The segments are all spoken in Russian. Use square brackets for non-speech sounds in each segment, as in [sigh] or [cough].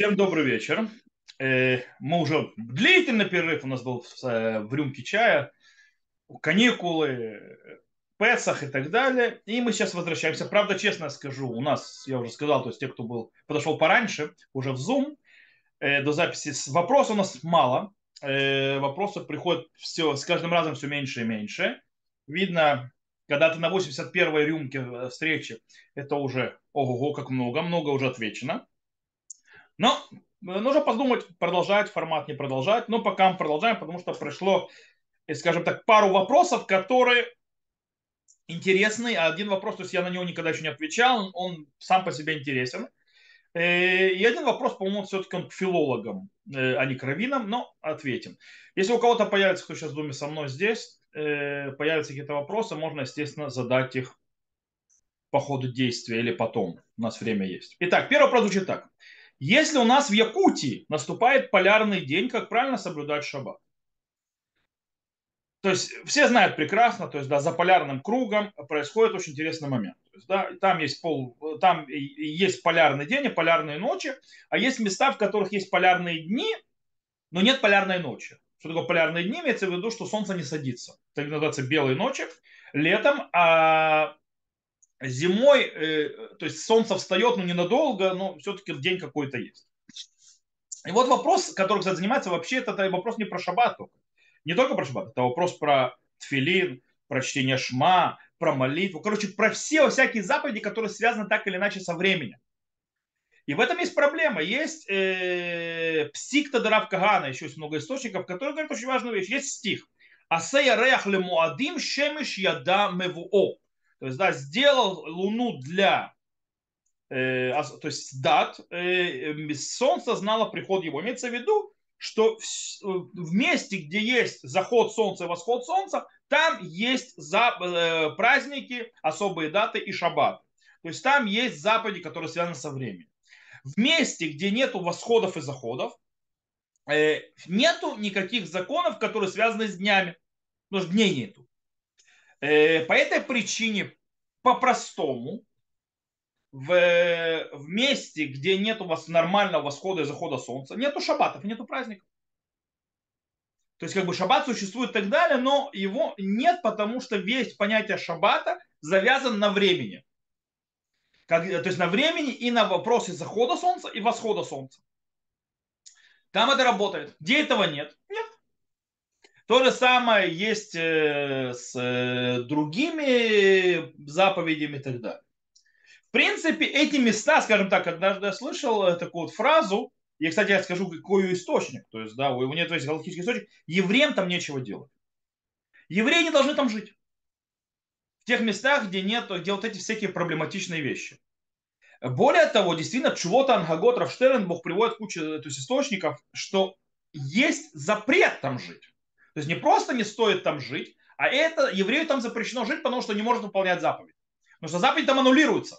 Всем добрый вечер. Э, Мы уже длительный перерыв у нас был в э, в рюмке чая, каникулы, Песах и так далее. И мы сейчас возвращаемся. Правда, честно скажу, у нас, я уже сказал, то есть те, кто был, подошел пораньше, уже в Zoom, э, до записи, вопросов у нас мало. Вопросы приходят все, с каждым разом все меньше и меньше. Видно, когда ты на 81-й рюмке встречи, это уже, ого-го, как много, много уже отвечено. Но э, нужно подумать, продолжать формат, не продолжать. Но пока мы продолжаем, потому что пришло, э, скажем так, пару вопросов, которые интересны. Один вопрос, то есть я на него никогда еще не отвечал, он сам по себе интересен. Э, И один вопрос, по-моему, все-таки он к филологам, а не к раввинам, но ответим. Если у кого-то появится, кто сейчас в Думе со мной здесь, появятся какие-то вопросы, можно, естественно, задать их по ходу действия или потом. У нас время есть. Итак, первый вопрос звучит так. Если у нас в Якутии наступает полярный день, как правильно соблюдать шаббат? То есть все знают прекрасно, то есть да, за полярным кругом происходит очень интересный момент. То есть, да, там есть пол, там есть полярный день и полярные ночи, а есть места, в которых есть полярные дни, но нет полярной ночи. Что такое полярные дни? Имеется в виду, что солнце не садится. Это называется белые ночи летом, а зимой, э, то есть солнце встает, ну ненадолго, но все-таки день какой-то есть. И вот вопрос, который, кстати, занимается вообще, это, это вопрос не про шаббат только. Не только про шаббат, это вопрос про тфилин, про чтение шма, про молитву. Короче, про все всякие заповеди, которые связаны так или иначе со временем. И в этом есть проблема. Есть э, псикта Дарав Кагана, еще есть много источников, которые говорят очень важную вещь. Есть стих. Асея реах ле муадим шемеш яда мевуо. То есть, да, сделал луну для э, то есть дат, э, э, солнце знало приход его. Имеется в виду, что в, в месте, где есть заход солнца и восход солнца, там есть за, э, праздники, особые даты и шаббат. То есть там есть заповеди, которые связаны со временем. В месте, где нету восходов и заходов, э, нету никаких законов, которые связаны с днями. Потому что дней нету. Э, по этой причине, по-простому, в, в месте, где нет у вас нормального восхода и захода солнца, нету шаббатов, нету праздников. То есть как бы шаббат существует и так далее, но его нет, потому что весь понятие шаббата завязан на времени. Как, то есть на времени и на вопросе захода солнца и восхода солнца. Там это работает. Где этого нет? Нет. То же самое есть э, с э, другими заповедями и так далее. В принципе, эти места, скажем так, однажды я слышал э, такую вот фразу, и, кстати, я скажу, какой источник, то есть, да, у него нет есть галактический источник, евреям там нечего делать. Евреи не должны там жить. В тех местах, где нет, где вот эти всякие проблематичные вещи. Более того, действительно, чего-то Ангагот Рафштерн Бог приводит кучу то есть, источников, что есть запрет там жить. То есть не просто не стоит там жить, а это еврею там запрещено жить, потому что не может выполнять заповедь. Потому что заповедь там аннулируется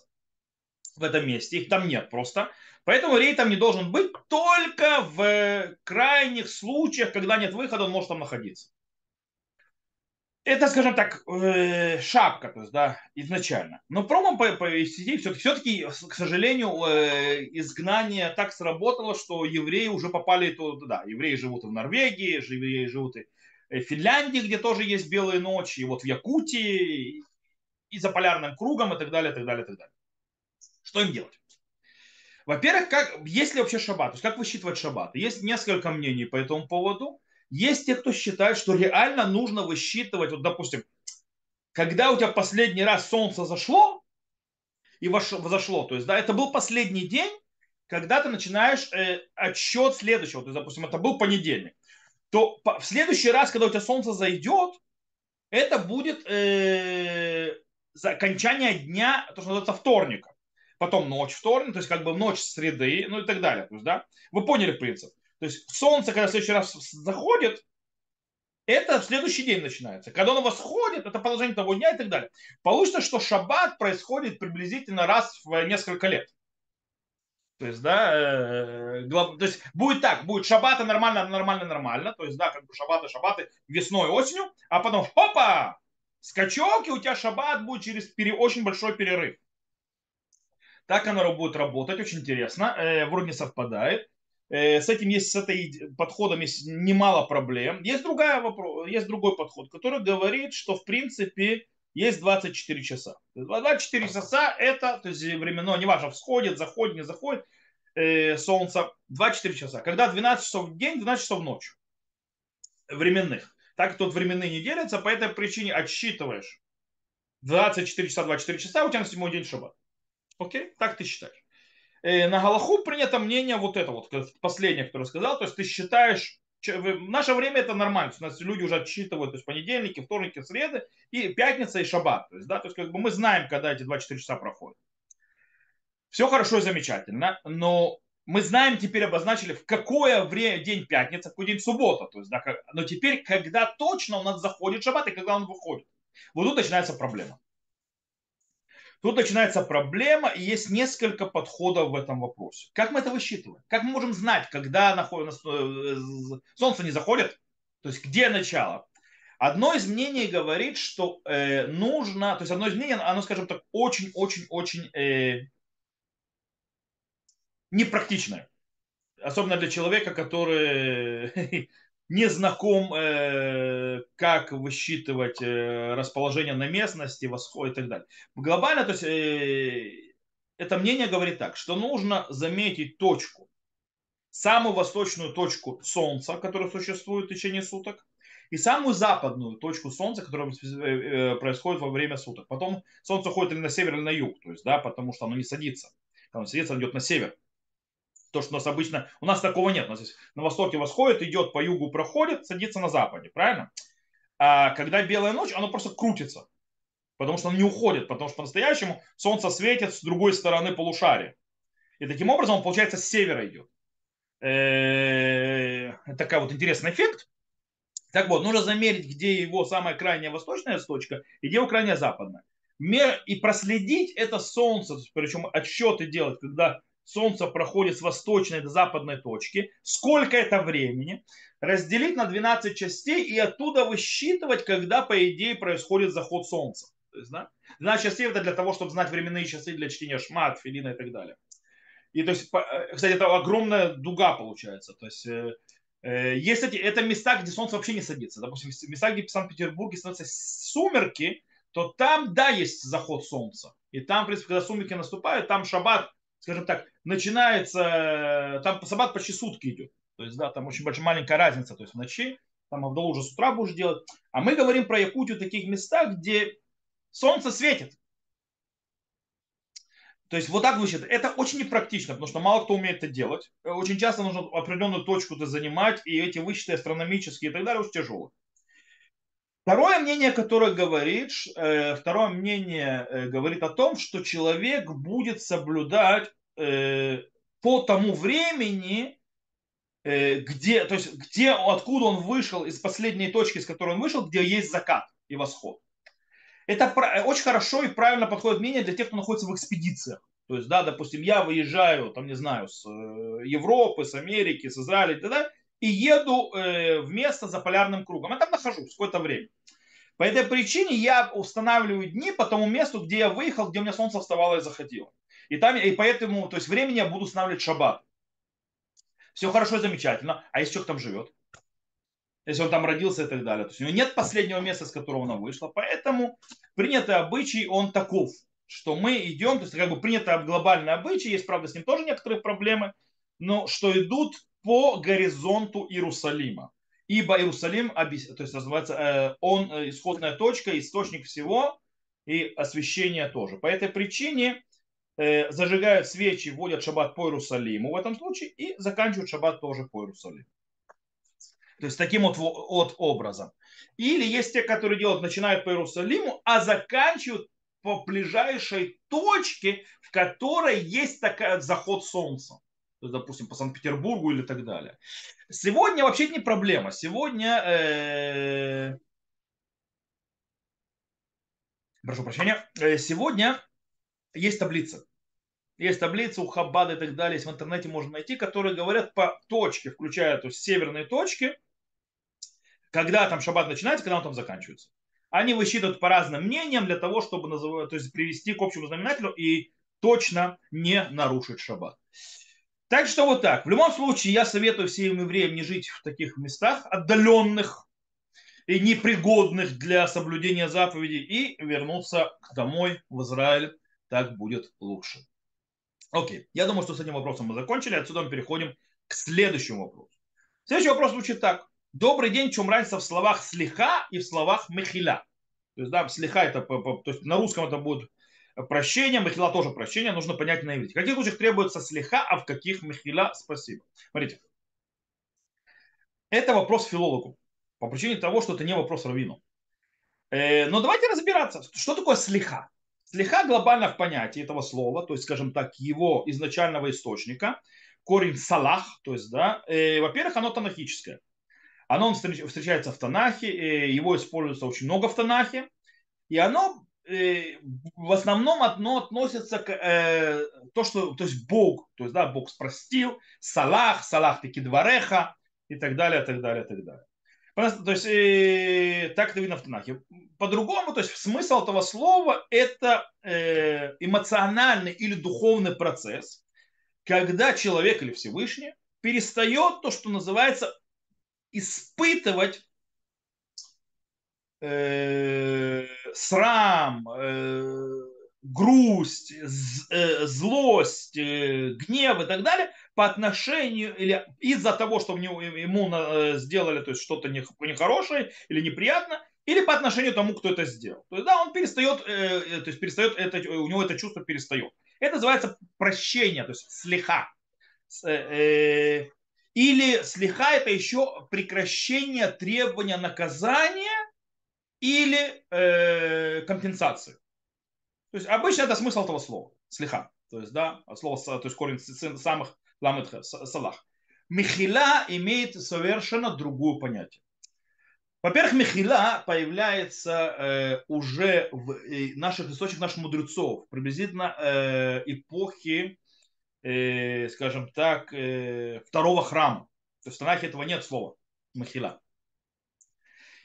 в этом месте, их там нет просто. Поэтому еврей там не должен быть, только в крайних случаях, когда нет выхода, он может там находиться. Это, скажем так, э, шапка, то есть, да, изначально. Но промо по, по сети все-таки, к сожалению, э, изгнание так сработало, что евреи уже попали туда. Евреи живут и в Норвегии, евреи живут и в Финляндии, где тоже есть белые ночи, и вот в Якутии, и за полярным кругом, и так далее, и так далее, и так далее. Что им делать? Во-первых, как, есть ли вообще шаббат? То есть как высчитывать шаббат? Есть несколько мнений по этому поводу. Есть те, кто считает, что реально нужно высчитывать, вот, допустим, когда у тебя последний раз солнце зашло и взошло, то есть, да, это был последний день, когда ты начинаешь э, отсчет следующего, то есть, допустим, это был понедельник, то по, в следующий раз, когда у тебя солнце зайдет, это будет э, окончание дня, то, что называется вторника. Потом ночь вторник, то есть как бы ночь среды, ну и так далее. То есть, да? Вы поняли принцип. То есть солнце, когда в следующий раз заходит, это в следующий день начинается. Когда оно восходит, это продолжение того дня и так далее. Получится, что шаббат происходит приблизительно раз в несколько лет. То есть, да, э, глав... то есть будет так, будет шаббаты нормально, нормально, нормально. То есть, да, как бы шаббаты, шаббаты весной, осенью, а потом, хопа, скачок, и у тебя шаббат будет через пере... очень большой перерыв. Так оно будет работать, очень интересно, э, вроде не совпадает. С этим есть, с этой подходом есть немало проблем. Есть, другая вопрос, есть другой подход, который говорит, что в принципе есть 24 часа. 24 часа это, то есть временно, неважно, всходит, заходит, не заходит, э, солнце, 24 часа. Когда 12 часов в день, 12 часов в ночь. Временных. Так тут временные не делятся, по этой причине отсчитываешь 24 часа, 24 часа, у тебя на седьмой день шаббат. Окей? Так ты считаешь. Э, на Галаху принято мнение вот это вот, последнее, которое сказал, то есть ты считаешь, в наше время это нормально, у нас люди уже отсчитывают, то есть понедельники, вторники, среды, и пятница, и шаббат, то есть, да, то есть как бы мы знаем, когда эти 24 часа проходят. Все хорошо и замечательно, но мы знаем, теперь обозначили, в какое время день пятница, какой день суббота. То есть, да, но теперь, когда точно у нас заходит шаббат и когда он выходит. Вот тут начинается проблема. Тут начинается проблема, и есть несколько подходов в этом вопросе. Как мы это высчитываем? Как мы можем знать, когда э, солнце не заходит? То есть где начало? Одно из мнений говорит, что э, нужно, то есть одно из мнений, оно, скажем так, очень-очень-очень э, непрактичное. Особенно для человека, который [laughs] не знаком, э, как высчитывать э, расположение на местности, восход и так далее. Глобально, то есть, э, это мнение говорит так, что нужно заметить точку, самую восточную точку Солнца, которая существует в течение суток, и самую западную точку Солнца, которая происходит во время суток. Потом Солнце уходит или на север, или на юг, то есть, да, потому что оно не садится. Оно садится, оно идет на север. То, что у нас обычно... У нас такого нет. У нас здесь на востоке восходит, идет по югу, проходит, садится на западе. Правильно? А когда белая ночь, оно просто крутится. Потому что оно не уходит. Потому что по-настоящему солнце светит с другой стороны полушария. И таким образом он, получается, с севера идет. Э, такой вот интересный эффект. Так вот, нужно замерить, где его самая крайняя восточная точка и где его крайняя западная. И проследить это солнце, причем отсчеты делать, когда Солнце проходит с восточной до западной точки, сколько это времени, разделить на 12 частей и оттуда высчитывать, когда, по идее, происходит заход Солнца. То есть, да? 12 частей это для того, чтобы знать временные часы для чтения шмат, филина и так далее. И то есть, э, кстати, это огромная дуга получается. То есть, э, э, есть эти, это места, где солнце вообще не садится. Допустим, места, где в Санкт-Петербурге становятся сумерки, то там, да, есть заход солнца. И там, в принципе, когда сумерки наступают, там шаббат скажем так, начинается, там собак почти сутки идет. То есть, да, там очень большая маленькая разница. То есть в ночи, там Авдалу уже с утра будешь делать. А мы говорим про Якутию таких местах, где солнце светит. То есть вот так выглядит. Это очень непрактично, потому что мало кто умеет это делать. Очень часто нужно определенную точку -то занимать, и эти вычеты астрономические и так далее очень тяжелые. Второе мнение, которое говорит, э, второе мнение э, говорит о том, что человек будет соблюдать э, по тому времени, где, то есть где, откуда он вышел, из последней точки, с которой он вышел, где есть закат и восход. Это очень хорошо и правильно подходит мнение для тех, кто находится в экспедициях. То есть, да, допустим, я выезжаю, там, не знаю, с Европы, с Америки, с Израиля и так далее, и еду э, в место за полярным кругом. Я там нахожусь какое-то время. По этой причине я устанавливаю дни по тому месту, где я выехал, где у меня солнце вставало и заходило. И, там, и поэтому, то есть времени я буду устанавливать шаббат. Все хорошо и замечательно. А если человек там живет? Если он там родился и так далее. То есть у него нет последнего места, с которого она вышла. Поэтому принятый обычай, он таков, что мы идем, то есть как бы принятый глобальный обычай, есть, правда, с ним тоже некоторые проблемы, но что идут по горизонту Иерусалима. Ибо Иерусалим, то есть называется, э, он э, исходная точка, источник всего и освещение тоже. По этой причине э, зажигают свечи, вводят шаббат по Иерусалиму в этом случае и заканчивают шаббат тоже по Иерусалиму. То есть таким вот, вот образом. Или есть те, которые делают, начинают по Иерусалиму, а заканчивают по ближайшей точке, в которой есть такая заход солнца допустим, по Санкт-Петербургу или так далее. Сегодня вообще не проблема. Сегодня, э, прошу прощения, э, сегодня есть таблица. Есть таблица у Хаббада и так далее, есть в интернете можно найти, которые говорят по точке, включая то есть северные точки, когда там шаббат начинается, когда он там заканчивается. Они высчитывают по разным мнениям для того, чтобы называть, то есть привести к общему знаменателю и точно не нарушить шаббат. Так что вот так. В любом случае, я советую всем евреям не жить в таких местах отдаленных и непригодных для соблюдения заповедей и вернуться домой в Израиль. Так будет лучше. Окей, я думаю, что с этим вопросом мы закончили. Отсюда мы переходим к следующему вопросу. Следующий вопрос звучит так. Добрый день, в чем разница в словах слиха и в словах мехиля? То есть, да, слиха это, то есть на русском это будет прощение, мехила тоже прощение, нужно понять на иврите. В каких случаях требуется слиха, а в каких мехила спасибо. Смотрите. Это вопрос филологу. По причине того, что это не вопрос раввину. Э, но давайте разбираться, что такое слиха. Слиха глобально в понятии этого слова, то есть, скажем так, его изначального источника, корень салах, то есть, да, э, во-первых, оно танахическое. Оно встречается в Танахе, э, его используется очень много в Танахе, и оно в основном одно относится к э, то, что, то есть Бог, то есть, да, Бог спростил, Салах, Салах таки двореха и так далее, так далее, так далее. То есть э, так это видно в Танахе. По-другому, то есть смысл этого слова это э, эмоциональный или духовный процесс, когда человек или Всевышний перестает то, что называется испытывать э, срам, э, грусть, э, злость, э, гнев и так далее по отношению или из-за того, что ему сделали то есть что-то нехорошее или неприятно, или по отношению к тому, кто это сделал. То есть, да, он перестает, то есть перестает это, у него это чувство перестает. Это называется прощение, то есть слеха. Или слеха это еще прекращение требования наказания или э, компенсации. То есть обычно это смысл этого слова, слеха. То есть, да, слово, то есть корень самых ламет салах. Михила имеет совершенно другое понятие. Во-первых, Михила появляется э, уже в э, наших источниках наших мудрецов, приблизительно э, эпохи, э, скажем так, э, второго храма. То есть в Танахе этого нет слова Михила.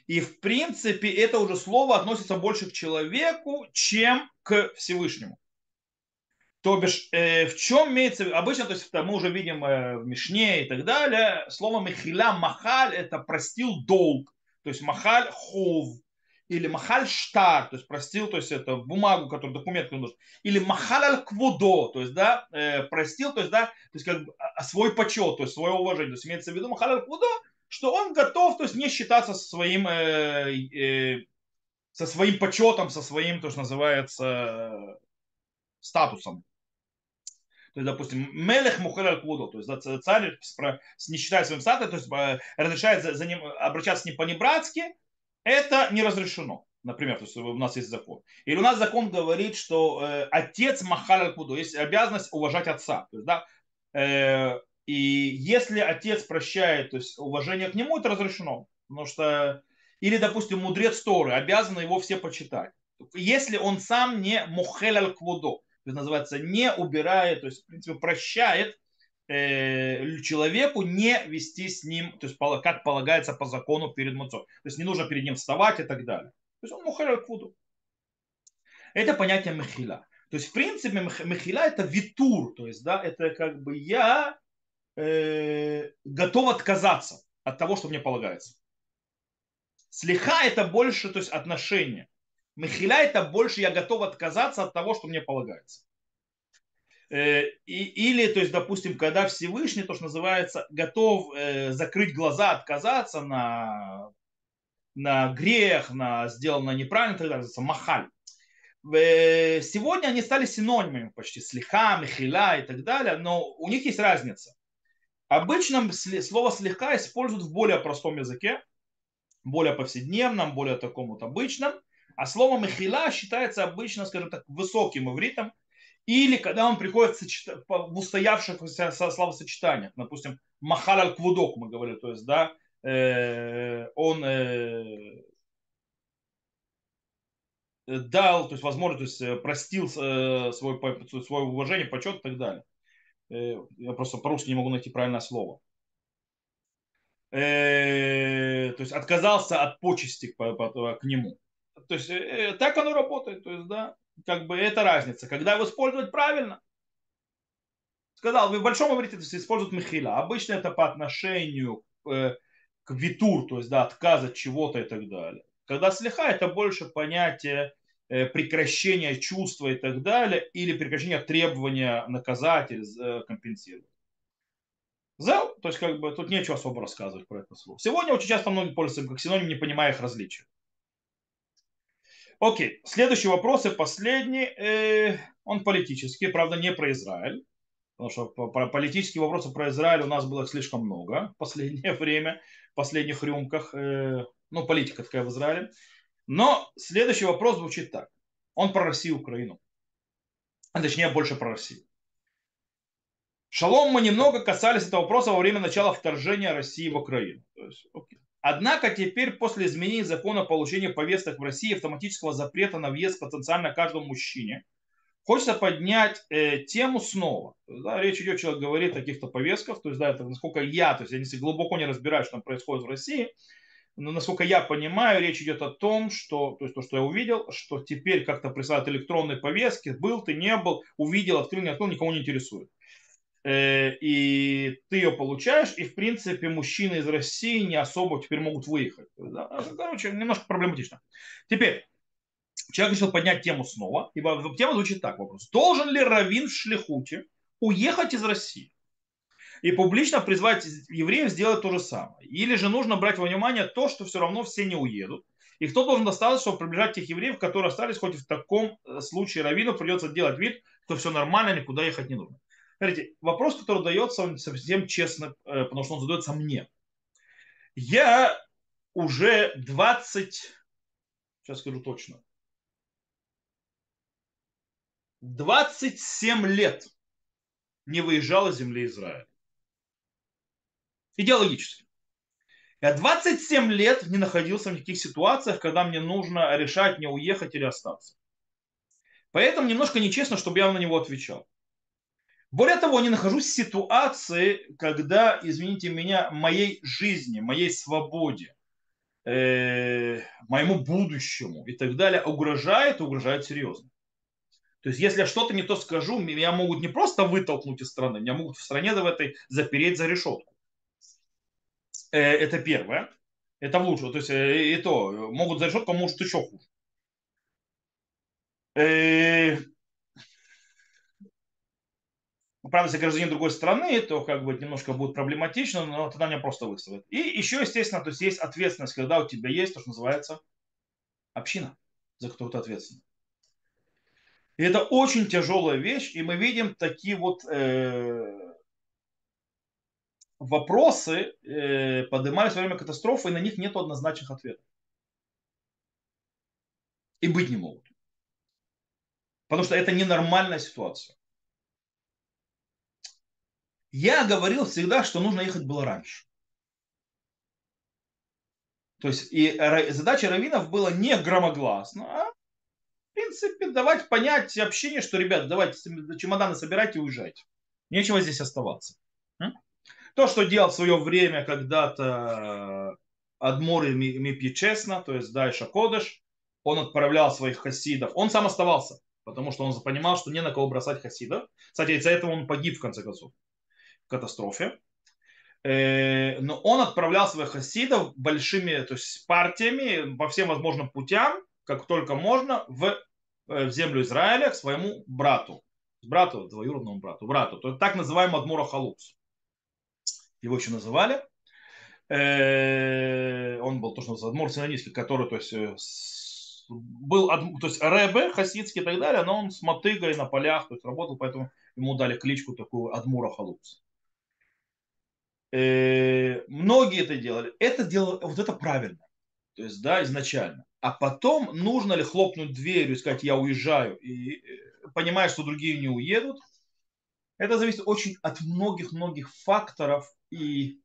И в принципе это уже слово относится больше к человеку, чем к Всевышнему. То бишь, э, в чем имеется, обычно, то есть мы уже видим э, в Мишне и так далее, слово мехиля махаль это простил долг, то есть махаль хов, или махаль штар, то есть простил, то есть это бумагу, который документ нужен, или махаль аль кводо, то есть да, э, простил, то есть да, то есть как бы а, а свой почет, то есть свое уважение, то есть имеется в виду махаль аль кводо, что он готов, то есть не считаться со своим, э, э, со своим почетом, со своим, то, что называется, статусом. То есть, допустим, Мелех Мухаль Кудо, то есть царь не считая своим статусом, то есть э, разрешает за, ним, обращаться с ним по-небратски, это не разрешено. Например, то есть у нас есть закон. Или у нас закон говорит, что э, отец Махаль Кудо, есть обязанность уважать отца. То есть, да, э, и если отец прощает, то есть уважение к нему, это разрешено. Потому что, или, допустим, мудрец Торы, обязаны его все почитать. Если он сам не мухель аль квудо, то есть называется не убирает, то есть, в принципе, прощает э, человеку не вести с ним, то есть как полагается по закону перед муцом. То есть не нужно перед ним вставать и так далее. То есть он мухель аль квудо. Это понятие мехила. То есть, в принципе, мехила это витур, то есть, да, это как бы я э, готов отказаться от того, что мне полагается. Слеха это больше, то есть отношение. Мехиля это больше я готов отказаться от того, что мне полагается. Э, и, или, то есть, допустим, когда Всевышний, то, что называется, готов э, закрыть глаза, отказаться на, на грех, на сделанное неправильно, так далее, махаль. Сегодня они стали синонимами почти, слеха, мехиля и так далее, но у них есть разница. Обычно слово слегка используют в более простом языке, более повседневном, более таком вот обычном. А слово мехила считается обычно, скажем так, высоким ивритом. Или когда он приходит в устоявшихся словосочетаниях. Допустим, махал аль квудок мы говорили. То есть, да, э, он э, дал, то есть, возможно, то есть, э, простил свое, свое уважение, почет и так далее. Э, я просто по-русски не могу найти правильное слово. Э, то есть отказался от почести к нему. То есть э, так оно работает. То есть, да, как бы это разница. Когда его использовать правильно, Сказал, в большом иврите используют михила. Обычно это по отношению э, к витур, то есть да, отказ от чего-то и так далее. Когда слеха это больше понятие э, прекращения чувства и так далее, или прекращения требования наказать или э, компенсировать. Зел, то есть как бы тут нечего особо рассказывать про это слово. Сегодня очень часто многие пользуются как синоним, не понимая их различия. Окей, следующий вопрос и последний, э, он политический, правда не про Израиль, потому что политические вопросы про Израиль у нас было слишком много в последнее [laughs] время, в последних рюмках, э, ну политика такая в Израиле. Но следующий вопрос звучит так, он про Россию и Украину, а точнее больше про Россию. Шалом мы немного касались этого вопроса во время начала вторжения России в Украину. Однако теперь после изменения закона получения повесток в России автоматического запрета на въезд потенциально каждому мужчине, хочется поднять э, тему снова. да, речь идет, человек говорит о каких-то повестках, то есть, да, это насколько я, то есть я если глубоко не разбираюсь, что там происходит в России, но насколько я понимаю, речь идет о том, что, то есть то, что я увидел, что теперь как-то присылают электронные повестки, был ты, не был, увидел, открыл, не открыл, никого не интересует. Э, и ты ее получаешь, и в принципе мужчины из России не особо теперь могут выехать. Короче, немножко проблематично. Теперь, человек решил поднять тему снова, и тема звучит так, вопрос. Должен ли Равин в Шлихуте уехать из России? И публично призвать евреев сделать то же самое. Или же нужно брать во внимание то, что все равно все не уедут. И кто должен достаться, чтобы приближать тех евреев, которые остались, хоть в таком э, случае Равину придется делать вид, что все нормально, никуда ехать не нужно. Смотрите, вопрос, который дается, он совсем честно, э, потому что он задается мне. Я уже 20, сейчас скажу точно, 27 лет не выезжал из земли Израиля. Идеологически. Я 27 лет не находился в никаких ситуациях, когда мне нужно решать, не уехать или остаться. Поэтому немножко нечестно, чтобы я на него отвечал. Более того, не нахожусь в ситуации, когда, извините меня, моей жизни, моей свободе, э, моему будущему и так далее угрожает, угрожает серьезно. То есть, если я что-то не то скажу, меня могут не просто вытолкнуть из страны, меня могут в стране в этой запереть за решетку. Э, это первое. Это в лучшем. То есть, э, и то, могут за решетку, а может еще хуже. Э, правда, если гражданин другой страны, то как бы немножко будет проблематично, но тогда меня просто выставят. И еще, естественно, то есть есть ответственность, когда у тебя есть то, что называется община, за которую ты ответственен. И это очень тяжелая вещь, и мы видим такие вот э, вопросы, э, поднимались во время катастрофы, и на них нет однозначных ответов. И быть не могут. Потому что это ненормальная ситуация. Я говорил всегда, что нужно ехать было раньше. То есть и задача раввинов была не громогласно, а в принципе давать понять общение, что, ребят, давайте чемоданы собирайте и уезжайте. Нечего здесь оставаться. То, что делал в свое время когда-то Адмур и Мипи честно, то есть Дайша Кодыш, он отправлял своих хасидов. Он сам оставался, потому что он понимал, что не на кого бросать хасидов. Кстати, из-за этого он погиб в конце концов катастрофе. Э, но он отправлял своих хасидов большими то есть партиями по всем возможным путям, как только можно, в, э, в землю Израиля к своему брату. Брату, двоюродному брату, брату. То есть так называемый Адмура Халукс. Его еще называли. Э, он был то, что называется Адмур Синонийский, который то есть, был то есть Ребе, хасидский и так далее, но он с мотыгой на полях то есть, работал, поэтому ему дали кличку такую Адмура Халукс. Э, многие это делали. Это дело, вот это правильно. То есть, да, изначально. А потом нужно ли хлопнуть дверью и сказать, я уезжаю, и э, понимая, что другие не уедут, это зависит очень от многих-многих факторов и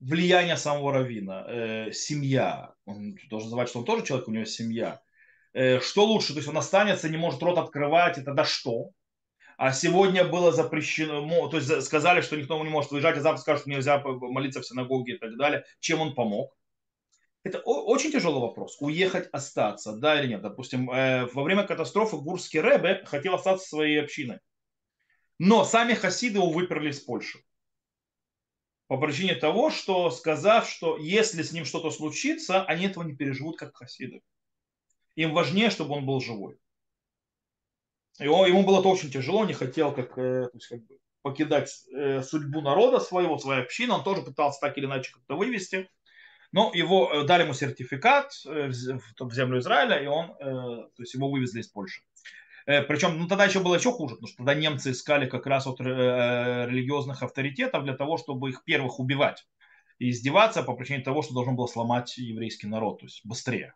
влияния самого равина. Э, семья. Он должен знать, что он тоже человек, у него семья. Э, что лучше? То есть он останется, не может рот открывать, и тогда что? а сегодня было запрещено, то есть сказали, что никто не может выезжать, а завтра скажут, что нельзя молиться в синагоге и так далее. Чем он помог? Это очень тяжелый вопрос. Уехать, остаться, да или нет. Допустим, э, во время катастрофы Гурский Ребе хотел остаться своей общиной. Но сами хасиды его выперли из Польши. По причине того, что сказав, что если с ним что-то случится, они этого не переживут, как хасиды. Им важнее, чтобы он был живой. И он, ему было это очень тяжело, не хотел как, э, то есть, как бы, покидать э, судьбу народа своего, своей общины. Он тоже пытался так или иначе как-то вывести. Но его э, дали ему сертификат в землю Израиля, и он, то есть его вывезли из Польши. Причем ну, тогда еще было еще хуже, потому что тогда немцы искали как раз от религиозных авторитетов для того, чтобы их первых убивать и издеваться по причине того, что должен был сломать еврейский народ, то есть быстрее.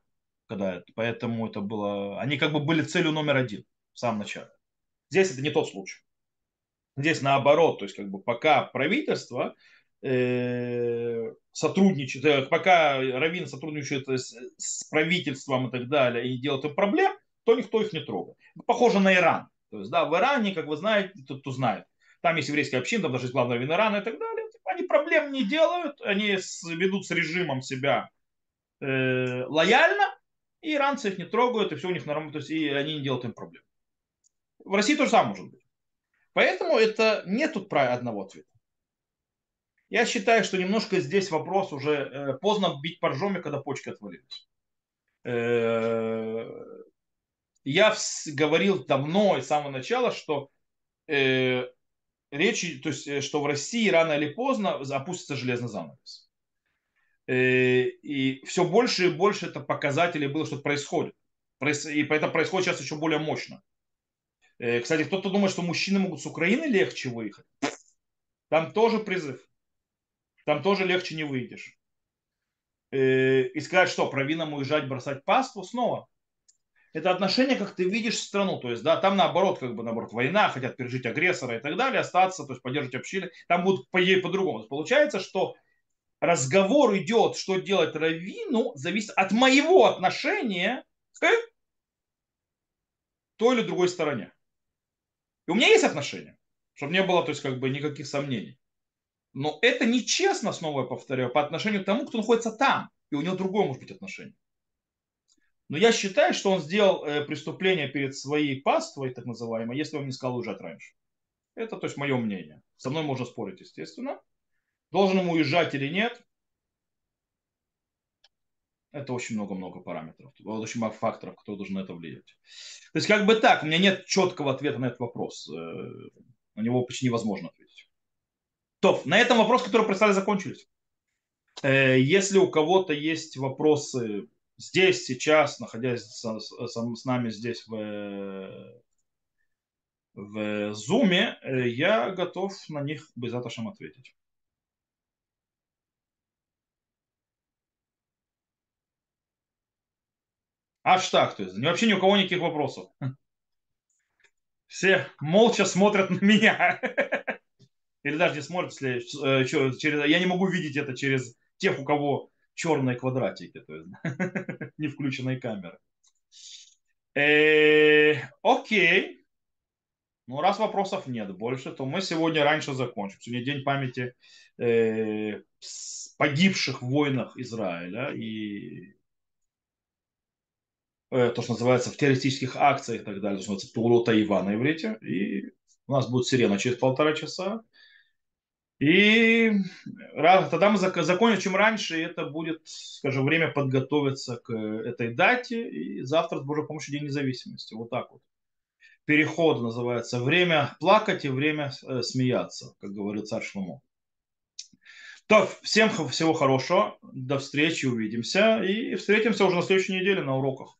Когда это, поэтому это было... Они как бы были целью номер один в самом начале. Здесь это не тот случай. Здесь наоборот, то есть как бы пока правительство э, сотрудничает, э, пока Равин сотрудничает с, с правительством и так далее и делает им проблем, то никто их не трогает. Похоже на Иран. То есть, да, в Иране, как вы знаете, тот, кто знает, там есть еврейская община, там даже есть главный раввин Ирана и так далее. Они проблем не делают, они ведут с режимом себя э, лояльно, и иранцы их не трогают, и все у них нормально, то есть и они не делают им проблем. В России то же самое может быть. Поэтому это нет тут одного ответа. Я считаю, что немножко здесь вопрос уже э, поздно бить по ржоме, когда почки отвалились. Э, я говорил давно и с самого начала, что э, речь, то есть, что в России рано или поздно опустится железный занавес. И все больше и больше это показателей было, что происходит. И это происходит сейчас еще более мощно. Э, кстати, кто-то думает, что мужчины могут с Украины легче выехать. Там тоже призыв. Там тоже легче не выйдешь. Э, и сказать, что правинам уезжать, бросать паству снова. Это отношение, как ты видишь страну. То есть, да, там наоборот, как бы наоборот, война, хотят пережить агрессора и так далее, остаться, то есть поддерживать общины. Там будут по по-другому. Получается, что разговор идет, что делать Равину, зависит от моего отношения к той или другой стороне. И у меня есть отношения, чтобы не было, то есть, как бы никаких сомнений. Но это нечестно, снова я повторяю, по отношению к тому, кто находится там. И у него другое может быть отношение. Но я считаю, что он сделал э, преступление перед своей паствой, так называемой, если он не сказал уезжать раньше. Это, то есть, мое мнение. Со мной можно спорить, естественно. Должен ему уезжать или нет, это очень много-много параметров, очень много факторов, которые должны на это влиять. То есть как бы так, у меня нет четкого ответа на этот вопрос. Э, на него почти невозможно ответить. То, на этом вопрос, который представили, закончились. Э, если у кого-то есть вопросы здесь, сейчас, находясь с, с, с нами здесь в, в Zoom, э, я готов на них без Аташем ответить. Аж так, то есть вообще ни у кого никаких вопросов. Все молча смотрят на меня. [laughs] Или даже не смотрят, если, э, через, я не могу видеть это через тех, у кого черные квадратики, то есть [laughs] не включенные камеры. Э, окей. Ну, раз вопросов нет больше, то мы сегодня раньше закончим. Сегодня день памяти э, погибших в войнах Израиля. И Э, то, что называется в террористических акциях и так далее, то, что называется Пулота Ива на иврите. И у нас будет сирена через полтора часа. И тогда мы закончим раньше, и это будет, скажем, время подготовиться к этой дате. И завтра, с Божьей помощью, День независимости. Вот так вот. Переход называется «Время плакать и время э, смеяться», как говорит царь Шломо. То, всем всего хорошего, до встречи, увидимся и встретимся уже на следующей неделе на уроках.